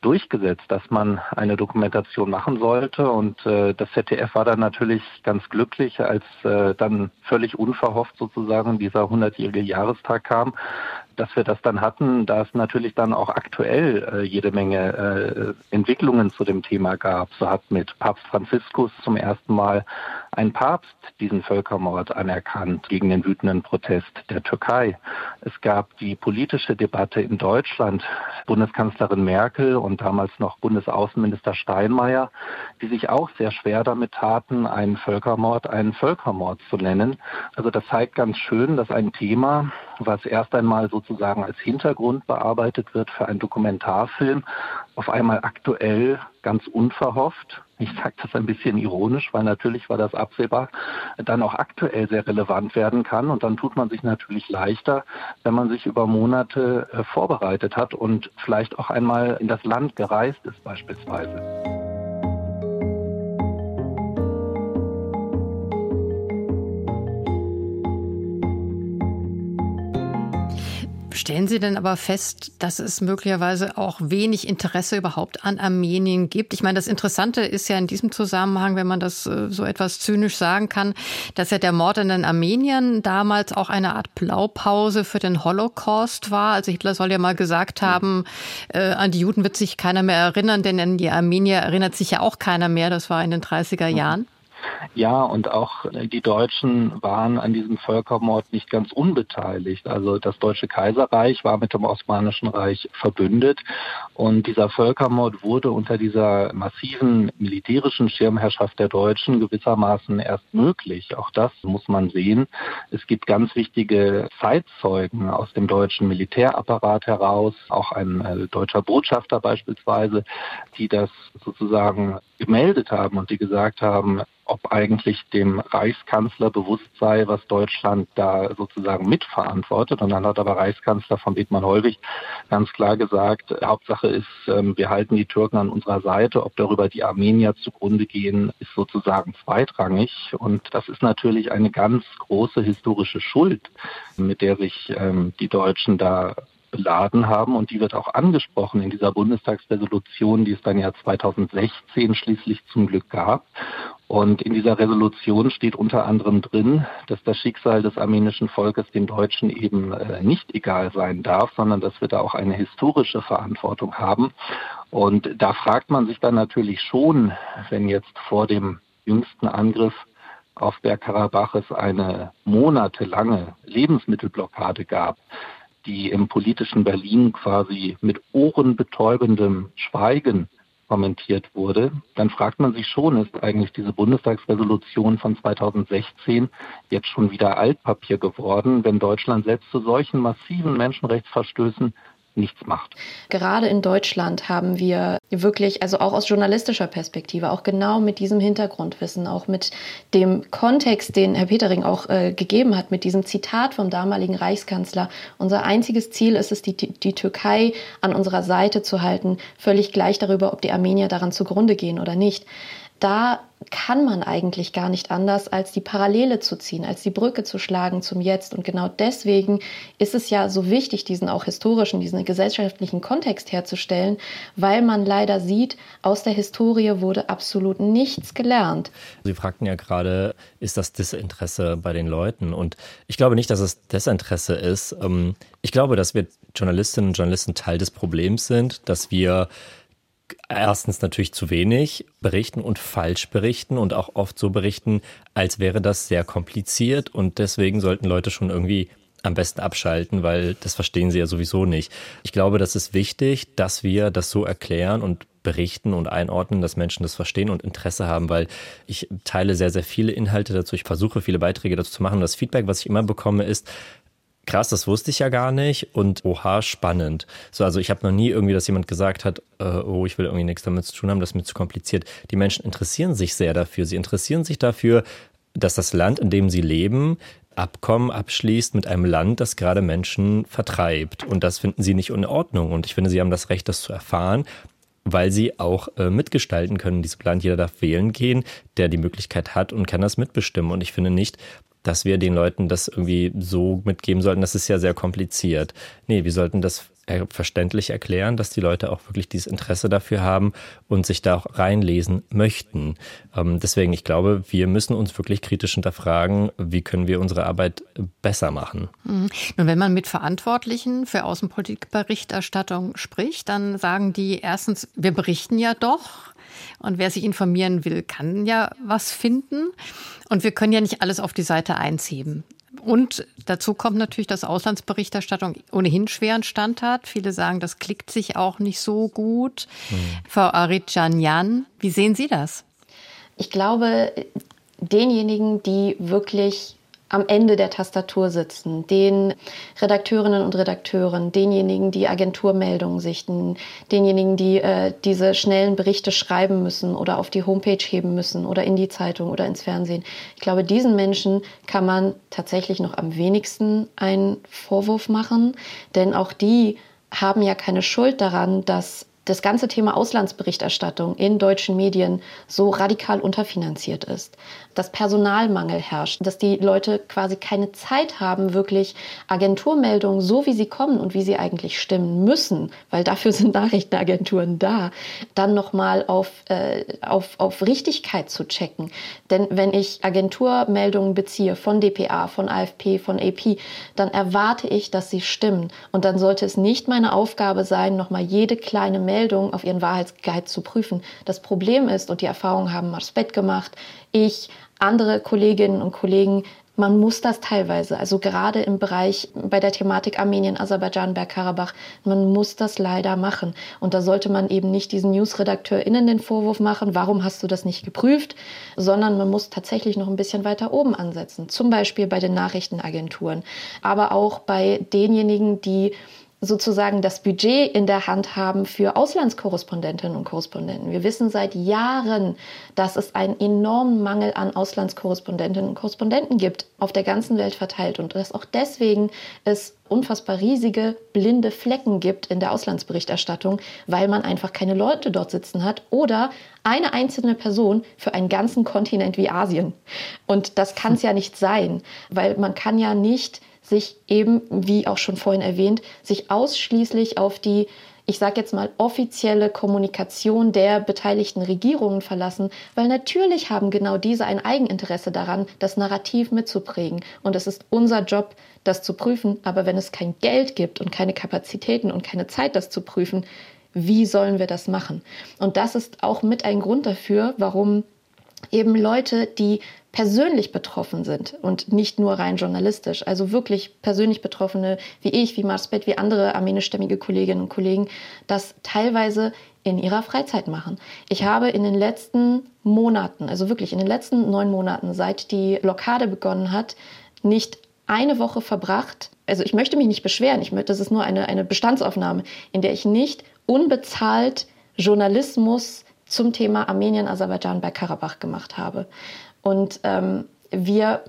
durchgesetzt, dass man eine Dokumentation machen sollte. Und äh, das ZDF war dann natürlich ganz glücklich, als äh, dann völlig unverhofft sozusagen dieser 100-jährige Jahrestag kam, dass wir das dann hatten, da es natürlich dann auch aktuell äh, jede Menge äh, Entwicklungen zu dem Thema gab. So hat mit Papst Franziskus zum ersten Mal ein Papst diesen Völkermord anerkannt gegen den wütenden Protest der Türkei. Es gab die politische Debatte in Deutschland. Bundeskanzlerin Merkel und damals noch Bundesaußenminister Steinmeier, die sich auch sehr schwer damit taten, einen Völkermord einen Völkermord zu nennen. Also das zeigt ganz schön, dass ein Thema, was erst einmal sozusagen als Hintergrund bearbeitet wird für einen Dokumentarfilm, auf einmal aktuell ganz unverhofft, ich sage das ein bisschen ironisch, weil natürlich war das absehbar, dann auch aktuell sehr relevant werden kann. Und dann tut man sich natürlich leichter, wenn man sich über Monate äh, vorbereitet hat und vielleicht auch einmal in das Land gereist ist beispielsweise. Stellen Sie denn aber fest, dass es möglicherweise auch wenig Interesse überhaupt an Armenien gibt? Ich meine, das Interessante ist ja in diesem Zusammenhang, wenn man das äh, so etwas zynisch sagen kann, dass ja der Mord an den Armeniern damals auch eine Art Blaupause für den Holocaust war. Also Hitler soll ja mal gesagt haben, äh, an die Juden wird sich keiner mehr erinnern, denn an die Armenier erinnert sich ja auch keiner mehr. Das war in den 30er Jahren. Ja, und auch die Deutschen waren an diesem Völkermord nicht ganz unbeteiligt. Also das Deutsche Kaiserreich war mit dem Osmanischen Reich verbündet und dieser Völkermord wurde unter dieser massiven militärischen Schirmherrschaft der Deutschen gewissermaßen erst möglich. Auch das muss man sehen. Es gibt ganz wichtige Zeitzeugen aus dem deutschen Militärapparat heraus, auch ein äh, deutscher Botschafter beispielsweise, die das sozusagen gemeldet haben und die gesagt haben, ob eigentlich dem Reichskanzler bewusst sei, was Deutschland da sozusagen mitverantwortet. Und dann hat aber Reichskanzler von Bethmann-Hollwig ganz klar gesagt, Hauptsache ist, ähm, wir halten die Türken an unserer Seite. Ob darüber die Armenier zugrunde gehen, ist sozusagen zweitrangig. Und das ist natürlich eine ganz große historische Schuld, mit der sich ähm, die Deutschen da beladen haben und die wird auch angesprochen in dieser Bundestagsresolution, die es dann ja 2016 schließlich zum Glück gab. Und in dieser Resolution steht unter anderem drin, dass das Schicksal des armenischen Volkes den Deutschen eben äh, nicht egal sein darf, sondern dass wir da auch eine historische Verantwortung haben. Und da fragt man sich dann natürlich schon, wenn jetzt vor dem jüngsten Angriff auf Bergkarabach es eine monatelange Lebensmittelblockade gab, die im politischen Berlin quasi mit ohrenbetäubendem Schweigen kommentiert wurde, dann fragt man sich schon, ist eigentlich diese Bundestagsresolution von 2016 jetzt schon wieder Altpapier geworden, wenn Deutschland selbst zu solchen massiven Menschenrechtsverstößen nichts macht. Gerade in Deutschland haben wir wirklich, also auch aus journalistischer Perspektive, auch genau mit diesem Hintergrundwissen, auch mit dem Kontext, den Herr Petering auch äh, gegeben hat, mit diesem Zitat vom damaligen Reichskanzler. Unser einziges Ziel ist es, die, die Türkei an unserer Seite zu halten, völlig gleich darüber, ob die Armenier daran zugrunde gehen oder nicht. Da kann man eigentlich gar nicht anders, als die Parallele zu ziehen, als die Brücke zu schlagen zum Jetzt. Und genau deswegen ist es ja so wichtig, diesen auch historischen, diesen gesellschaftlichen Kontext herzustellen, weil man leider sieht, aus der Historie wurde absolut nichts gelernt. Sie fragten ja gerade, ist das Desinteresse bei den Leuten? Und ich glaube nicht, dass es Desinteresse ist. Ähm, ich glaube, dass wir Journalistinnen und Journalisten Teil des Problems sind, dass wir erstens natürlich zu wenig berichten und falsch berichten und auch oft so berichten, als wäre das sehr kompliziert und deswegen sollten Leute schon irgendwie am besten abschalten, weil das verstehen sie ja sowieso nicht. Ich glaube, das ist wichtig, dass wir das so erklären und berichten und einordnen, dass Menschen das verstehen und Interesse haben, weil ich teile sehr, sehr viele Inhalte dazu. Ich versuche viele Beiträge dazu zu machen. Das Feedback, was ich immer bekomme, ist, krass, das wusste ich ja gar nicht und oha, spannend. So, also ich habe noch nie irgendwie, dass jemand gesagt hat, äh, oh, ich will irgendwie nichts damit zu tun haben, das ist mir zu kompliziert. Die Menschen interessieren sich sehr dafür. Sie interessieren sich dafür, dass das Land, in dem sie leben, Abkommen abschließt mit einem Land, das gerade Menschen vertreibt. Und das finden sie nicht in Ordnung. Und ich finde, sie haben das Recht, das zu erfahren weil sie auch äh, mitgestalten können in diesem Land. Jeder darf wählen gehen, der die Möglichkeit hat und kann das mitbestimmen. Und ich finde nicht, dass wir den Leuten das irgendwie so mitgeben sollten. Das ist ja sehr kompliziert. Nee, wir sollten das verständlich erklären, dass die Leute auch wirklich dieses Interesse dafür haben und sich da auch reinlesen möchten. Ähm, deswegen, ich glaube, wir müssen uns wirklich kritisch hinterfragen, wie können wir unsere Arbeit besser machen. Mhm. Nun, wenn man mit Verantwortlichen für Außenpolitikberichterstattung spricht, dann sagen die erstens, wir berichten ja doch. Und wer sich informieren will, kann ja was finden. Und wir können ja nicht alles auf die Seite einheben. Und dazu kommt natürlich, dass Auslandsberichterstattung ohnehin schweren Stand hat. Viele sagen, das klickt sich auch nicht so gut. Mhm. Frau Aritjanyan, wie sehen Sie das? Ich glaube, denjenigen, die wirklich am Ende der Tastatur sitzen, den Redakteurinnen und Redakteuren, denjenigen, die Agenturmeldungen sichten, denjenigen, die äh, diese schnellen Berichte schreiben müssen oder auf die Homepage heben müssen oder in die Zeitung oder ins Fernsehen. Ich glaube, diesen Menschen kann man tatsächlich noch am wenigsten einen Vorwurf machen, denn auch die haben ja keine Schuld daran, dass das ganze Thema Auslandsberichterstattung in deutschen Medien so radikal unterfinanziert ist, dass Personalmangel herrscht, dass die Leute quasi keine Zeit haben, wirklich Agenturmeldungen, so wie sie kommen und wie sie eigentlich stimmen müssen, weil dafür sind Nachrichtenagenturen da, dann nochmal auf, äh, auf, auf Richtigkeit zu checken. Denn wenn ich Agenturmeldungen beziehe von DPA, von AFP, von AP, dann erwarte ich, dass sie stimmen. Und dann sollte es nicht meine Aufgabe sein, nochmal jede kleine Meldung Meldung auf ihren Wahrheitsgehalt zu prüfen. Das Problem ist, und die Erfahrungen haben Marsbett gemacht, ich, andere Kolleginnen und Kollegen, man muss das teilweise, also gerade im Bereich bei der Thematik Armenien, Aserbaidschan, Bergkarabach, man muss das leider machen. Und da sollte man eben nicht diesen Newsredakteurinnen den Vorwurf machen, warum hast du das nicht geprüft, sondern man muss tatsächlich noch ein bisschen weiter oben ansetzen. Zum Beispiel bei den Nachrichtenagenturen, aber auch bei denjenigen, die sozusagen das Budget in der Hand haben für Auslandskorrespondentinnen und Korrespondenten. Wir wissen seit Jahren, dass es einen enormen Mangel an Auslandskorrespondentinnen und Korrespondenten gibt, auf der ganzen Welt verteilt und dass auch deswegen es unfassbar riesige blinde Flecken gibt in der Auslandsberichterstattung, weil man einfach keine Leute dort sitzen hat oder eine einzelne Person für einen ganzen Kontinent wie Asien. Und das kann es ja nicht sein, weil man kann ja nicht sich eben, wie auch schon vorhin erwähnt, sich ausschließlich auf die, ich sage jetzt mal, offizielle Kommunikation der beteiligten Regierungen verlassen, weil natürlich haben genau diese ein Eigeninteresse daran, das Narrativ mitzuprägen. Und es ist unser Job, das zu prüfen. Aber wenn es kein Geld gibt und keine Kapazitäten und keine Zeit, das zu prüfen, wie sollen wir das machen? Und das ist auch mit ein Grund dafür, warum eben Leute, die persönlich betroffen sind und nicht nur rein journalistisch, also wirklich persönlich Betroffene wie ich, wie Marsbet, wie andere armenischstämmige Kolleginnen und Kollegen, das teilweise in ihrer Freizeit machen. Ich habe in den letzten Monaten, also wirklich in den letzten neun Monaten, seit die Blockade begonnen hat, nicht eine Woche verbracht. Also ich möchte mich nicht beschweren, ich möchte, das ist nur eine, eine Bestandsaufnahme, in der ich nicht unbezahlt Journalismus zum Thema Armenien, Aserbaidschan bei Karabach gemacht habe. Und ähm, wir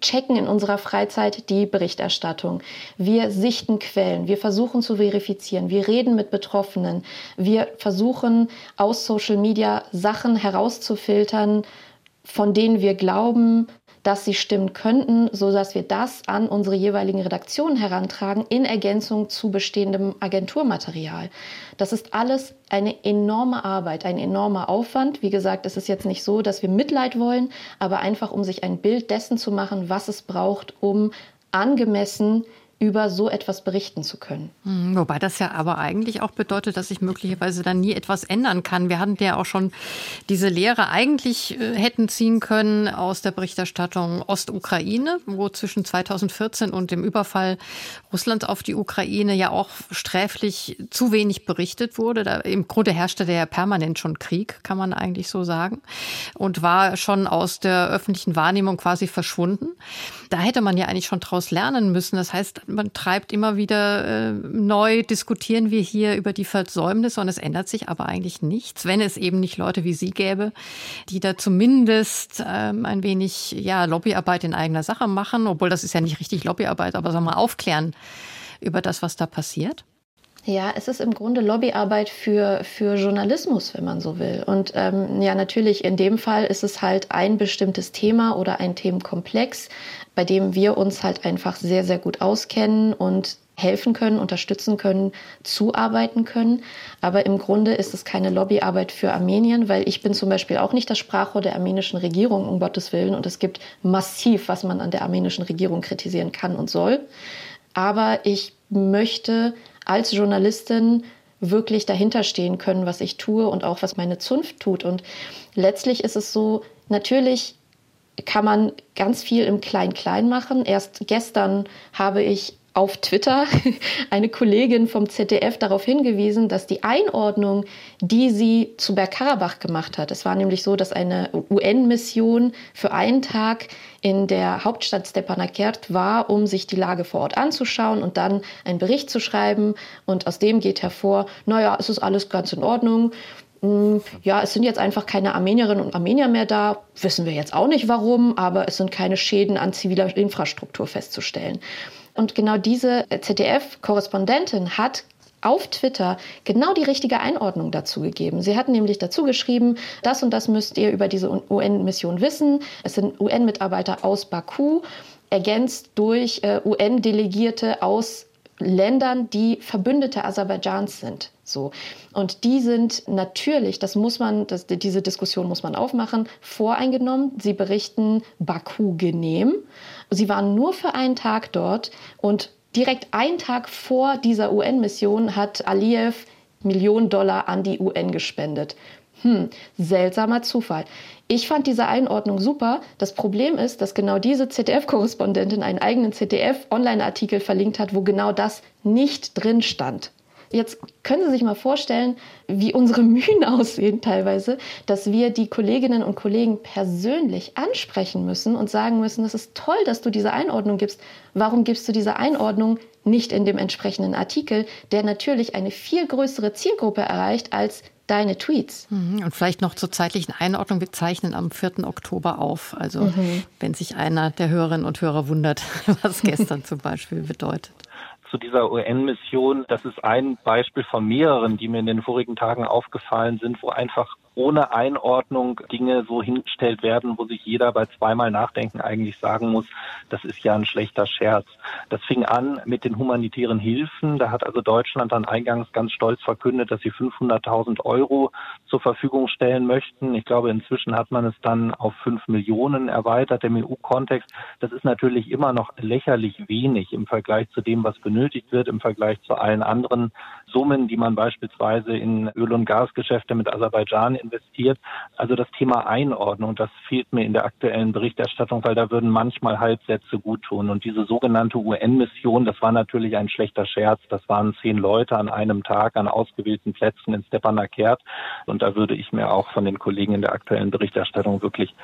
checken in unserer Freizeit die Berichterstattung. Wir sichten Quellen, wir versuchen zu verifizieren, wir reden mit Betroffenen, wir versuchen aus Social Media Sachen herauszufiltern, von denen wir glauben, dass sie stimmen könnten, so dass wir das an unsere jeweiligen Redaktionen herantragen in Ergänzung zu bestehendem Agenturmaterial. Das ist alles eine enorme Arbeit, ein enormer Aufwand. Wie gesagt, es ist jetzt nicht so, dass wir Mitleid wollen, aber einfach um sich ein Bild dessen zu machen, was es braucht, um angemessen über so etwas berichten zu können. Hm, wobei das ja aber eigentlich auch bedeutet, dass sich möglicherweise dann nie etwas ändern kann. Wir hatten ja auch schon diese Lehre eigentlich äh, hätten ziehen können aus der Berichterstattung Ostukraine, wo zwischen 2014 und dem Überfall Russlands auf die Ukraine ja auch sträflich zu wenig berichtet wurde. Da, Im Grunde herrschte der ja permanent schon Krieg, kann man eigentlich so sagen, und war schon aus der öffentlichen Wahrnehmung quasi verschwunden. Da hätte man ja eigentlich schon draus lernen müssen. Das heißt, man treibt immer wieder äh, neu, diskutieren wir hier über die Versäumnisse und es ändert sich aber eigentlich nichts, wenn es eben nicht Leute wie Sie gäbe, die da zumindest ähm, ein wenig ja, Lobbyarbeit in eigener Sache machen, obwohl das ist ja nicht richtig Lobbyarbeit, aber sagen wir mal aufklären über das, was da passiert. Ja, es ist im Grunde Lobbyarbeit für, für Journalismus, wenn man so will. Und ähm, ja, natürlich in dem Fall ist es halt ein bestimmtes Thema oder ein Themenkomplex, bei dem wir uns halt einfach sehr, sehr gut auskennen und helfen können, unterstützen können, zuarbeiten können. Aber im Grunde ist es keine Lobbyarbeit für Armenien, weil ich bin zum Beispiel auch nicht das Sprachrohr der armenischen Regierung, um Gottes Willen. Und es gibt massiv, was man an der armenischen Regierung kritisieren kann und soll. Aber ich möchte als Journalistin wirklich dahinter stehen können, was ich tue und auch was meine Zunft tut. Und letztlich ist es so, natürlich kann man ganz viel im Klein-Klein machen. Erst gestern habe ich auf Twitter eine Kollegin vom ZDF darauf hingewiesen, dass die Einordnung, die sie zu Bergkarabach gemacht hat, es war nämlich so, dass eine UN-Mission für einen Tag in der Hauptstadt Stepanakert war, um sich die Lage vor Ort anzuschauen und dann einen Bericht zu schreiben. Und aus dem geht hervor, naja, es ist alles ganz in Ordnung. Hm, ja, es sind jetzt einfach keine Armenierinnen und Armenier mehr da. Wissen wir jetzt auch nicht warum, aber es sind keine Schäden an ziviler Infrastruktur festzustellen. Und genau diese ZDF-Korrespondentin hat auf Twitter genau die richtige Einordnung dazu gegeben. Sie hat nämlich dazu geschrieben, das und das müsst ihr über diese UN-Mission wissen. Es sind UN-Mitarbeiter aus Baku, ergänzt durch äh, UN-Delegierte aus Ländern, die Verbündete Aserbaidschans sind. So. Und die sind natürlich, das muss man, das, diese Diskussion muss man aufmachen, voreingenommen. Sie berichten Baku genehm. Sie waren nur für einen Tag dort und direkt einen Tag vor dieser UN-Mission hat Aliyev Millionen Dollar an die UN gespendet. Hm, seltsamer Zufall. Ich fand diese Einordnung super. Das Problem ist, dass genau diese ZDF-Korrespondentin einen eigenen ZDF-Online-Artikel verlinkt hat, wo genau das nicht drin stand. Jetzt können Sie sich mal vorstellen, wie unsere Mühen aussehen teilweise, dass wir die Kolleginnen und Kollegen persönlich ansprechen müssen und sagen müssen, es ist toll, dass du diese Einordnung gibst. Warum gibst du diese Einordnung nicht in dem entsprechenden Artikel, der natürlich eine viel größere Zielgruppe erreicht als deine Tweets. Mhm. Und vielleicht noch zur zeitlichen Einordnung. Wir zeichnen am 4. Oktober auf. Also mhm. wenn sich einer der Hörerinnen und Hörer wundert, was gestern zum Beispiel bedeutet zu dieser UN-Mission. Das ist ein Beispiel von mehreren, die mir in den vorigen Tagen aufgefallen sind, wo einfach ohne Einordnung Dinge so hingestellt werden, wo sich jeder bei zweimal Nachdenken eigentlich sagen muss, das ist ja ein schlechter Scherz. Das fing an mit den humanitären Hilfen. Da hat also Deutschland dann eingangs ganz stolz verkündet, dass sie 500.000 Euro zur Verfügung stellen möchten. Ich glaube, inzwischen hat man es dann auf 5 Millionen erweitert im EU-Kontext. Das ist natürlich immer noch lächerlich wenig im Vergleich zu dem, was benötigt wird, im Vergleich zu allen anderen Summen, die man beispielsweise in Öl- und Gasgeschäfte mit Aserbaidschan investiert. Also das Thema Einordnung, das fehlt mir in der aktuellen Berichterstattung, weil da würden manchmal Halbsätze gut tun. Und diese sogenannte UN-Mission, das war natürlich ein schlechter Scherz. Das waren zehn Leute an einem Tag an ausgewählten Plätzen in Stepanakert. Und da würde ich mir auch von den Kollegen in der aktuellen Berichterstattung wirklich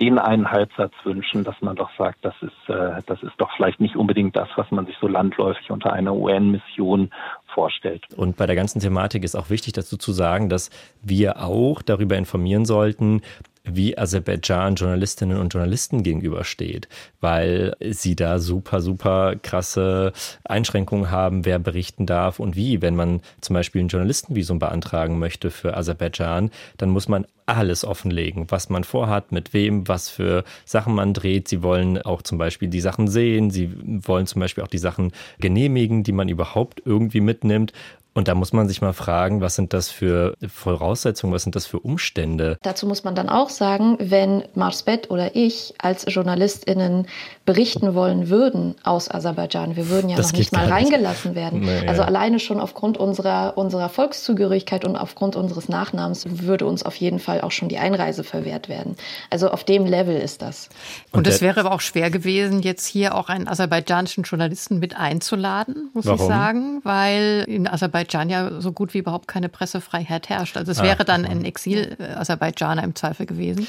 den einen Halbsatz wünschen, dass man doch sagt, das ist, äh, das ist doch vielleicht nicht unbedingt das, was man sich so landläufig unter einer UN-Mission vorstellt. Und bei der ganzen Thematik ist auch wichtig dazu zu sagen, dass wir auch darüber informieren sollten, wie Aserbaidschan Journalistinnen und Journalisten gegenübersteht, weil sie da super, super krasse Einschränkungen haben, wer berichten darf und wie. Wenn man zum Beispiel ein Journalistenvisum beantragen möchte für Aserbaidschan, dann muss man alles offenlegen, was man vorhat, mit wem, was für Sachen man dreht. Sie wollen auch zum Beispiel die Sachen sehen, sie wollen zum Beispiel auch die Sachen genehmigen, die man überhaupt irgendwie mitnimmt. Und da muss man sich mal fragen, was sind das für Voraussetzungen, was sind das für Umstände? Dazu muss man dann auch sagen, wenn Marsbet oder ich als JournalistInnen berichten wollen würden aus Aserbaidschan, wir würden ja das noch nicht mal reingelassen werden. Nee, also ja. alleine schon aufgrund unserer, unserer Volkszugehörigkeit und aufgrund unseres Nachnamens würde uns auf jeden Fall auch schon die Einreise verwehrt werden. Also auf dem Level ist das. Und es wäre aber auch schwer gewesen, jetzt hier auch einen aserbaidschanischen Journalisten mit einzuladen, muss Warum? ich sagen, weil in Aserbaidschan Aserbaidschan ja so gut wie überhaupt keine Pressefreiheit herrscht. Also es ah, wäre dann ein Exil-Aserbaidschaner im Zweifel gewesen.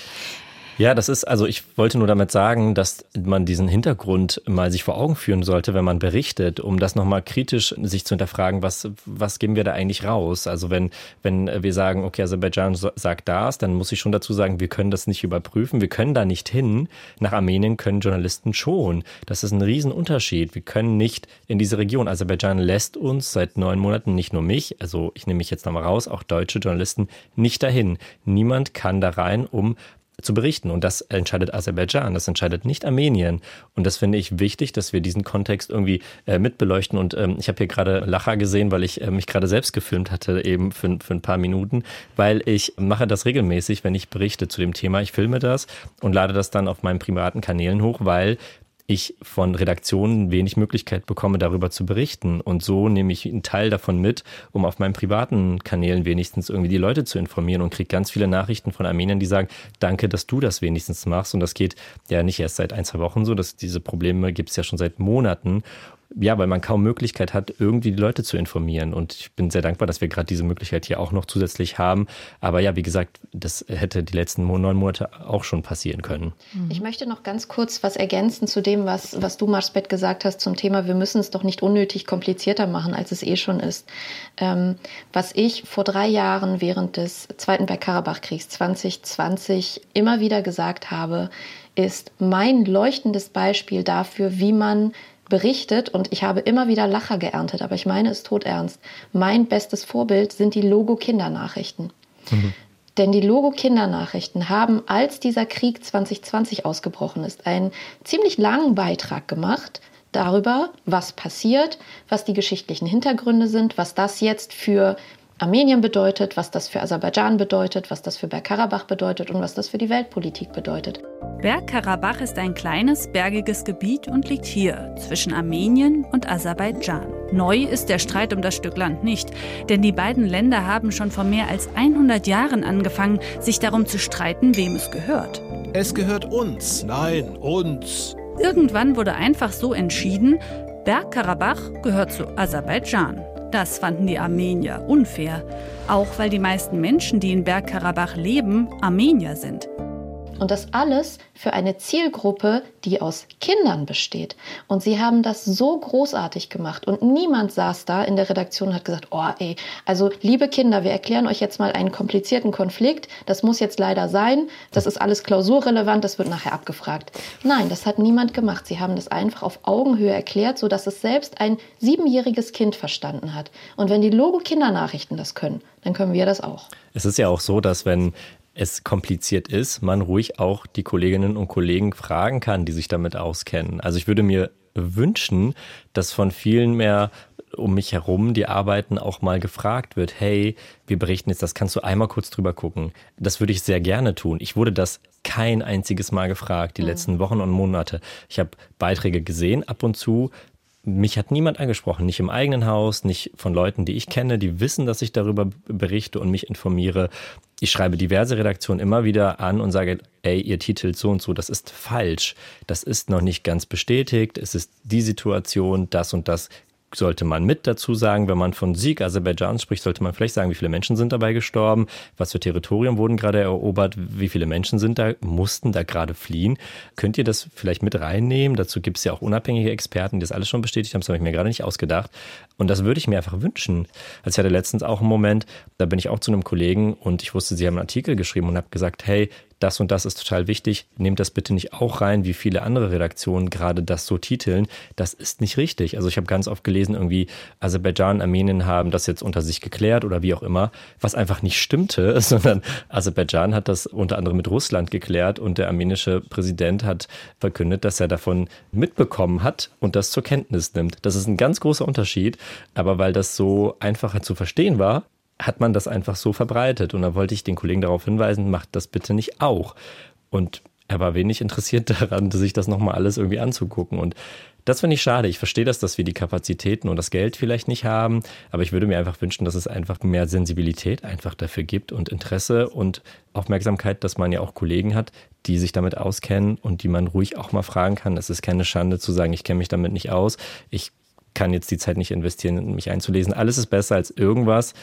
Ja, das ist, also ich wollte nur damit sagen, dass man diesen Hintergrund mal sich vor Augen führen sollte, wenn man berichtet, um das nochmal kritisch sich zu hinterfragen, was, was geben wir da eigentlich raus? Also wenn, wenn wir sagen, okay, Aserbaidschan sagt das, dann muss ich schon dazu sagen, wir können das nicht überprüfen, wir können da nicht hin. Nach Armenien können Journalisten schon. Das ist ein Riesenunterschied. Wir können nicht in diese Region. Aserbaidschan lässt uns seit neun Monaten, nicht nur mich, also ich nehme mich jetzt nochmal raus, auch deutsche Journalisten nicht dahin. Niemand kann da rein, um zu berichten. Und das entscheidet Aserbaidschan, das entscheidet nicht Armenien. Und das finde ich wichtig, dass wir diesen Kontext irgendwie äh, mitbeleuchten. Und ähm, ich habe hier gerade Lacher gesehen, weil ich äh, mich gerade selbst gefilmt hatte, eben für, für ein paar Minuten, weil ich mache das regelmäßig, wenn ich berichte zu dem Thema. Ich filme das und lade das dann auf meinen privaten Kanälen hoch, weil ich von Redaktionen wenig Möglichkeit bekomme, darüber zu berichten. Und so nehme ich einen Teil davon mit, um auf meinen privaten Kanälen wenigstens irgendwie die Leute zu informieren und kriege ganz viele Nachrichten von Armeniern, die sagen, danke, dass du das wenigstens machst. Und das geht ja nicht erst seit ein, zwei Wochen so, dass diese Probleme gibt es ja schon seit Monaten ja, weil man kaum Möglichkeit hat, irgendwie die Leute zu informieren. Und ich bin sehr dankbar, dass wir gerade diese Möglichkeit hier auch noch zusätzlich haben. Aber ja, wie gesagt, das hätte die letzten neun Monate auch schon passieren können. Mhm. Ich möchte noch ganz kurz was ergänzen zu dem, was, was du, Marsbett, gesagt hast zum Thema, wir müssen es doch nicht unnötig komplizierter machen, als es eh schon ist. Ähm, was ich vor drei Jahren während des Zweiten Bergkarabach-Kriegs 2020 immer wieder gesagt habe, ist mein leuchtendes Beispiel dafür, wie man berichtet und ich habe immer wieder Lacher geerntet, aber ich meine es tot ernst. Mein bestes Vorbild sind die Logo-Kindernachrichten. Mhm. Denn die Logo-Kindernachrichten haben, als dieser Krieg 2020 ausgebrochen ist, einen ziemlich langen Beitrag gemacht darüber, was passiert, was die geschichtlichen Hintergründe sind, was das jetzt für Armenien bedeutet, was das für Aserbaidschan bedeutet, was das für Bergkarabach bedeutet und was das für die Weltpolitik bedeutet. Bergkarabach ist ein kleines, bergiges Gebiet und liegt hier zwischen Armenien und Aserbaidschan. Neu ist der Streit um das Stück Land nicht, denn die beiden Länder haben schon vor mehr als 100 Jahren angefangen, sich darum zu streiten, wem es gehört. Es gehört uns, nein, uns. Irgendwann wurde einfach so entschieden, Bergkarabach gehört zu Aserbaidschan. Das fanden die Armenier unfair, auch weil die meisten Menschen, die in Bergkarabach leben, Armenier sind. Und das alles für eine Zielgruppe, die aus Kindern besteht. Und sie haben das so großartig gemacht. Und niemand saß da in der Redaktion und hat gesagt, oh ey, also liebe Kinder, wir erklären euch jetzt mal einen komplizierten Konflikt. Das muss jetzt leider sein. Das ist alles klausurrelevant. Das wird nachher abgefragt. Nein, das hat niemand gemacht. Sie haben das einfach auf Augenhöhe erklärt, sodass es selbst ein siebenjähriges Kind verstanden hat. Und wenn die Logo-Kindernachrichten das können, dann können wir das auch. Es ist ja auch so, dass wenn es kompliziert ist, man ruhig auch die Kolleginnen und Kollegen fragen kann, die sich damit auskennen. Also ich würde mir wünschen, dass von vielen mehr um mich herum die Arbeiten auch mal gefragt wird, hey, wir berichten jetzt, das kannst du einmal kurz drüber gucken. Das würde ich sehr gerne tun. Ich wurde das kein einziges Mal gefragt, die mhm. letzten Wochen und Monate. Ich habe Beiträge gesehen, ab und zu, mich hat niemand angesprochen, nicht im eigenen Haus, nicht von Leuten, die ich kenne, die wissen, dass ich darüber berichte und mich informiere. Ich schreibe diverse Redaktionen immer wieder an und sage, ey, ihr titelt so und so, das ist falsch. Das ist noch nicht ganz bestätigt. Es ist die Situation, das und das sollte man mit dazu sagen. Wenn man von Sieg Aserbaidschans spricht, sollte man vielleicht sagen, wie viele Menschen sind dabei gestorben, was für Territorien wurden gerade erobert, wie viele Menschen sind da, mussten da gerade fliehen. Könnt ihr das vielleicht mit reinnehmen? Dazu gibt es ja auch unabhängige Experten, die das alles schon bestätigt haben. Das habe ich mir gerade nicht ausgedacht. Und das würde ich mir einfach wünschen. Also ich hatte letztens auch einen Moment, da bin ich auch zu einem Kollegen und ich wusste, sie haben einen Artikel geschrieben und habe gesagt, hey, das und das ist total wichtig, nehmt das bitte nicht auch rein, wie viele andere Redaktionen gerade das so titeln. Das ist nicht richtig. Also ich habe ganz oft gelesen, irgendwie Aserbaidschan, Armenien haben das jetzt unter sich geklärt oder wie auch immer, was einfach nicht stimmte, sondern Aserbaidschan hat das unter anderem mit Russland geklärt und der armenische Präsident hat verkündet, dass er davon mitbekommen hat und das zur Kenntnis nimmt. Das ist ein ganz großer Unterschied, aber weil das so einfacher zu verstehen war, hat man das einfach so verbreitet. Und da wollte ich den Kollegen darauf hinweisen, macht das bitte nicht auch. Und er war wenig interessiert daran, sich das nochmal alles irgendwie anzugucken. Und das finde ich schade. Ich verstehe das, dass wir die Kapazitäten und das Geld vielleicht nicht haben, aber ich würde mir einfach wünschen, dass es einfach mehr Sensibilität einfach dafür gibt und Interesse und Aufmerksamkeit, dass man ja auch Kollegen hat, die sich damit auskennen und die man ruhig auch mal fragen kann. Es ist keine Schande zu sagen, ich kenne mich damit nicht aus. Ich kann jetzt die Zeit nicht investieren, mich einzulesen. Alles ist besser als irgendwas,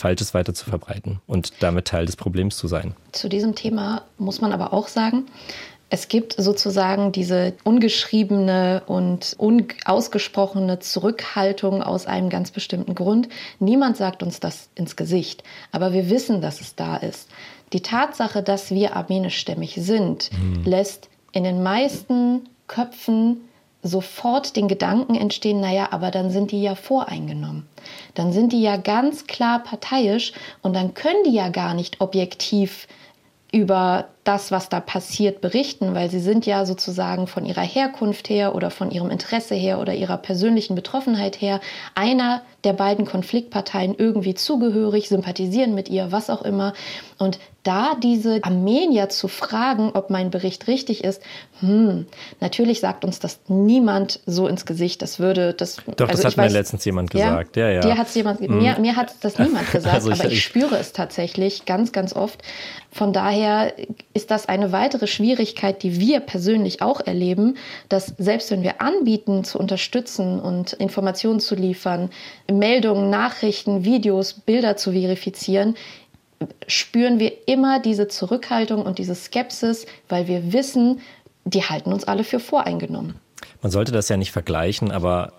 Falsches weiter zu verbreiten und damit Teil des Problems zu sein. Zu diesem Thema muss man aber auch sagen, es gibt sozusagen diese ungeschriebene und unausgesprochene Zurückhaltung aus einem ganz bestimmten Grund. Niemand sagt uns das ins Gesicht, aber wir wissen, dass es da ist. Die Tatsache, dass wir armenischstämmig sind, mhm. lässt in den meisten Köpfen sofort den Gedanken entstehen, naja, aber dann sind die ja voreingenommen. Dann sind die ja ganz klar parteiisch und dann können die ja gar nicht objektiv über das, was da passiert, berichten, weil sie sind ja sozusagen von ihrer Herkunft her oder von ihrem Interesse her oder ihrer persönlichen Betroffenheit her einer der beiden Konfliktparteien irgendwie zugehörig, sympathisieren mit ihr, was auch immer. Und da diese Armenier zu fragen, ob mein Bericht richtig ist, hm, natürlich sagt uns das niemand so ins Gesicht. Das würde das. Doch, also das hat mir weiß, letztens jemand gesagt. Ja, ja. ja. Dir hat's jemand, hm. mir, mir hat das niemand gesagt, also ich, aber ich, ich spüre es tatsächlich ganz, ganz oft. Von daher ist das eine weitere Schwierigkeit, die wir persönlich auch erleben, dass selbst wenn wir anbieten, zu unterstützen und Informationen zu liefern, Meldungen, Nachrichten, Videos, Bilder zu verifizieren, spüren wir immer diese Zurückhaltung und diese Skepsis, weil wir wissen, die halten uns alle für voreingenommen. Man sollte das ja nicht vergleichen, aber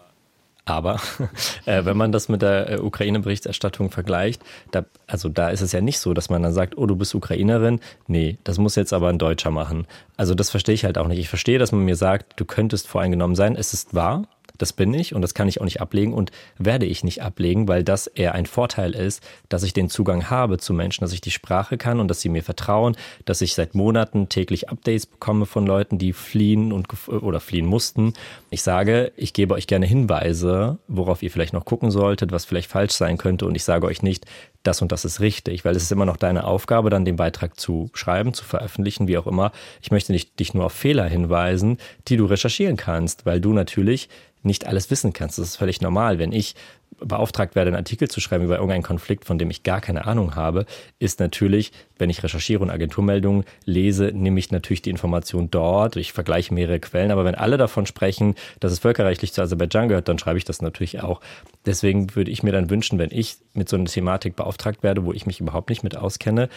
aber äh, wenn man das mit der äh, Ukraine-Berichterstattung vergleicht, da, also da ist es ja nicht so, dass man dann sagt, oh, du bist Ukrainerin. Nee, das muss jetzt aber ein Deutscher machen. Also das verstehe ich halt auch nicht. Ich verstehe, dass man mir sagt, du könntest voreingenommen sein. Es ist wahr, das bin ich und das kann ich auch nicht ablegen und werde ich nicht ablegen, weil das eher ein Vorteil ist, dass ich den Zugang habe zu Menschen, dass ich die Sprache kann und dass sie mir vertrauen, dass ich seit Monaten täglich Updates bekomme von Leuten, die fliehen und oder fliehen mussten. Ich sage, ich gebe euch gerne Hinweise, worauf ihr vielleicht noch gucken solltet, was vielleicht falsch sein könnte und ich sage euch nicht, das und das ist richtig, weil es ist immer noch deine Aufgabe, dann den Beitrag zu schreiben, zu veröffentlichen, wie auch immer. Ich möchte nicht, dich nur auf Fehler hinweisen, die du recherchieren kannst, weil du natürlich nicht alles wissen kannst. Das ist völlig normal. Wenn ich beauftragt werde, einen Artikel zu schreiben über irgendeinen Konflikt, von dem ich gar keine Ahnung habe, ist natürlich, wenn ich recherchiere und Agenturmeldungen lese, nehme ich natürlich die Information dort. Ich vergleiche mehrere Quellen. Aber wenn alle davon sprechen, dass es völkerrechtlich zu Aserbaidschan gehört, dann schreibe ich das natürlich auch. Deswegen würde ich mir dann wünschen, wenn ich mit so einer Thematik beauftragt werde, wo ich mich überhaupt nicht mit auskenne,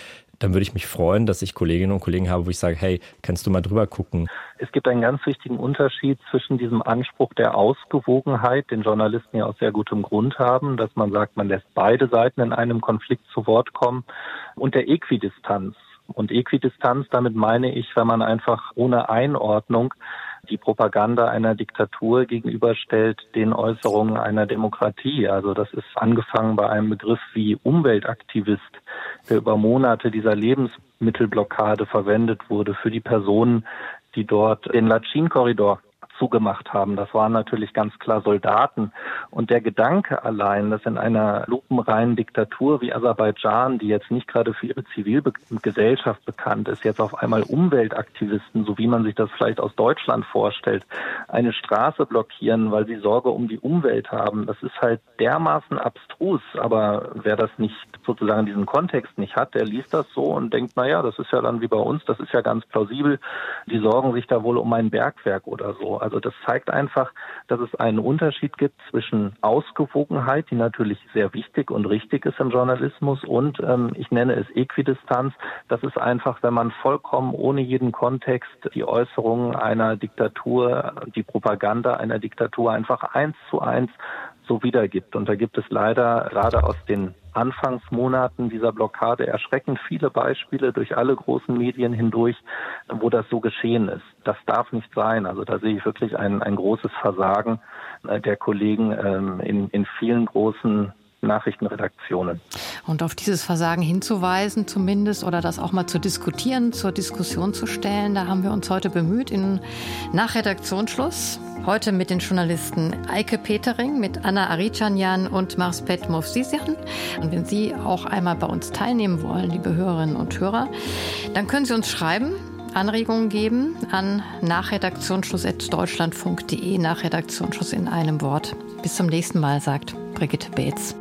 dann würde ich mich freuen, dass ich Kolleginnen und Kollegen habe, wo ich sage, hey, kannst du mal drüber gucken? Es gibt einen ganz wichtigen Unterschied zwischen diesem Anspruch der Ausgewogenheit, den Journalisten ja aus sehr gutem Grund haben, dass man sagt, man lässt beide Seiten in einem Konflikt zu Wort kommen, und der Äquidistanz. Und Äquidistanz, damit meine ich, wenn man einfach ohne Einordnung die Propaganda einer Diktatur gegenüberstellt den Äußerungen einer Demokratie. Also das ist angefangen bei einem Begriff wie Umweltaktivist, der über Monate dieser Lebensmittelblockade verwendet wurde für die Personen, die dort den Latschin-Korridor zugemacht haben. Das waren natürlich ganz klar Soldaten. Und der Gedanke allein, dass in einer lupenreinen Diktatur wie Aserbaidschan, die jetzt nicht gerade für ihre Zivilgesellschaft bekannt ist, jetzt auf einmal Umweltaktivisten, so wie man sich das vielleicht aus Deutschland vorstellt, eine Straße blockieren, weil sie Sorge um die Umwelt haben, das ist halt dermaßen abstrus. Aber wer das nicht sozusagen diesen Kontext nicht hat, der liest das so und denkt, na ja, das ist ja dann wie bei uns, das ist ja ganz plausibel. Die sorgen sich da wohl um ein Bergwerk oder so. Also das zeigt einfach, dass es einen Unterschied gibt zwischen Ausgewogenheit, die natürlich sehr wichtig und richtig ist im Journalismus, und ähm, ich nenne es Äquidistanz. Das ist einfach, wenn man vollkommen ohne jeden Kontext die Äußerungen einer Diktatur, die Propaganda einer Diktatur einfach eins zu eins so wiedergibt. Und da gibt es leider gerade aus den Anfangsmonaten dieser Blockade erschreckend viele Beispiele durch alle großen Medien hindurch, wo das so geschehen ist. Das darf nicht sein. Also da sehe ich wirklich ein, ein großes Versagen äh, der Kollegen ähm, in, in vielen großen Nachrichtenredaktionen. Und auf dieses Versagen hinzuweisen zumindest oder das auch mal zu diskutieren, zur Diskussion zu stellen, da haben wir uns heute bemüht in Nachredaktionsschluss. Heute mit den Journalisten Eike Petering, mit Anna Arichanyan und Marspet Movsisian. Und wenn Sie auch einmal bei uns teilnehmen wollen, liebe Hörerinnen und Hörer, dann können Sie uns schreiben, Anregungen geben an nachredaktionsschluss.deutschlandfunk.de, Nachredaktionsschluss in einem Wort. Bis zum nächsten Mal, sagt Brigitte Beetz.